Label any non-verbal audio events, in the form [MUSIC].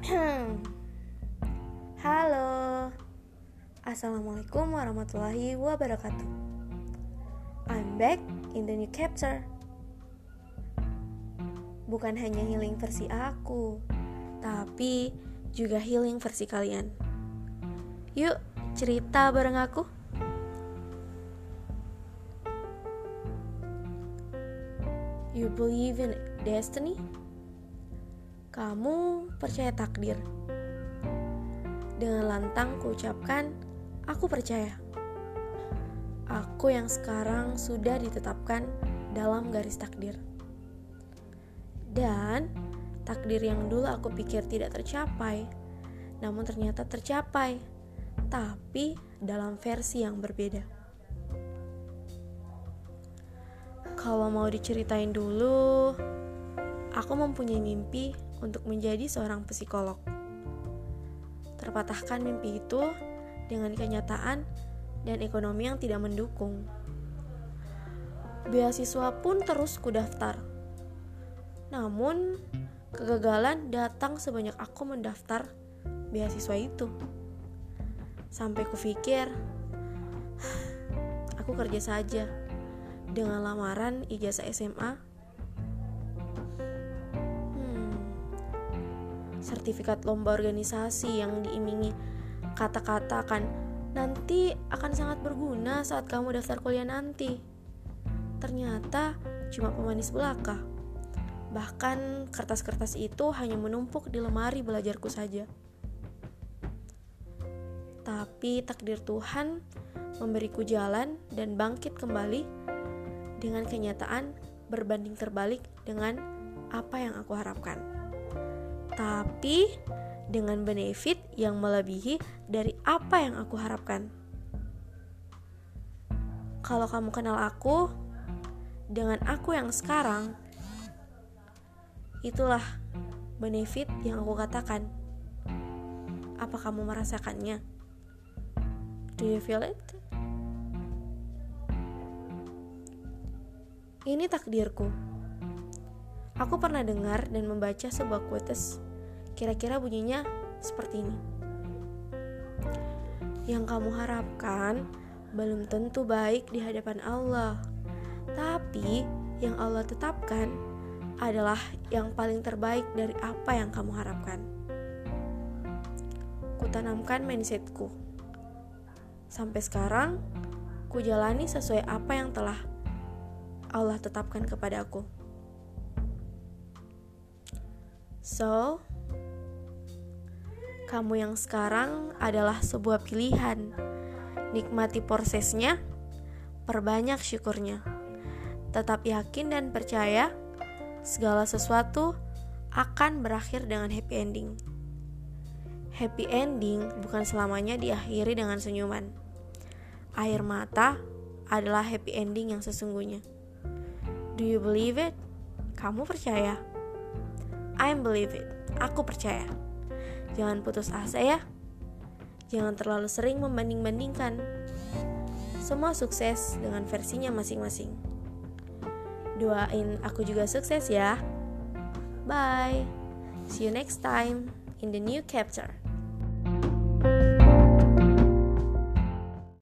[CLEARS THROAT] Halo. Assalamualaikum warahmatullahi wabarakatuh. I'm back in the new chapter. Bukan hanya healing versi aku Tapi juga healing versi kalian. Yuk cerita bareng aku. You believe in destiny? Kamu percaya takdir? Dengan lantang kuucapkan, aku percaya. Aku yang sekarang sudah ditetapkan dalam garis takdir. Dan takdir yang dulu aku pikir tidak tercapai, namun ternyata tercapai, tapi dalam versi yang berbeda. Kalau mau diceritain dulu, aku mempunyai mimpi untuk menjadi seorang psikolog. Terpatahkan mimpi itu dengan kenyataan dan ekonomi yang tidak mendukung. Beasiswa pun terus kudaftar. Namun, kegagalan datang sebanyak aku mendaftar beasiswa itu. Sampai kupikir, aku kerja saja dengan lamaran ijazah SMA sertifikat lomba organisasi yang diimingi kata-kata akan nanti akan sangat berguna saat kamu daftar kuliah nanti. Ternyata cuma pemanis belaka. Bahkan kertas-kertas itu hanya menumpuk di lemari belajarku saja. Tapi takdir Tuhan memberiku jalan dan bangkit kembali dengan kenyataan berbanding terbalik dengan apa yang aku harapkan tapi dengan benefit yang melebihi dari apa yang aku harapkan. Kalau kamu kenal aku dengan aku yang sekarang, itulah benefit yang aku katakan. Apa kamu merasakannya? Do you feel it? Ini takdirku. Aku pernah dengar dan membaca sebuah quotes Kira-kira bunyinya seperti ini. Yang kamu harapkan belum tentu baik di hadapan Allah, tapi yang Allah tetapkan adalah yang paling terbaik dari apa yang kamu harapkan. Kutanamkan mindsetku. Sampai sekarang, ku jalani sesuai apa yang telah Allah tetapkan kepada aku. So, kamu yang sekarang adalah sebuah pilihan. Nikmati prosesnya, perbanyak syukurnya. Tetap yakin dan percaya segala sesuatu akan berakhir dengan happy ending. Happy ending bukan selamanya diakhiri dengan senyuman. Air mata adalah happy ending yang sesungguhnya. Do you believe it? Kamu percaya? I believe it. Aku percaya. Jangan putus asa ya. Jangan terlalu sering membanding-bandingkan. Semua sukses dengan versinya masing-masing. Doain aku juga sukses ya. Bye. See you next time in the new chapter.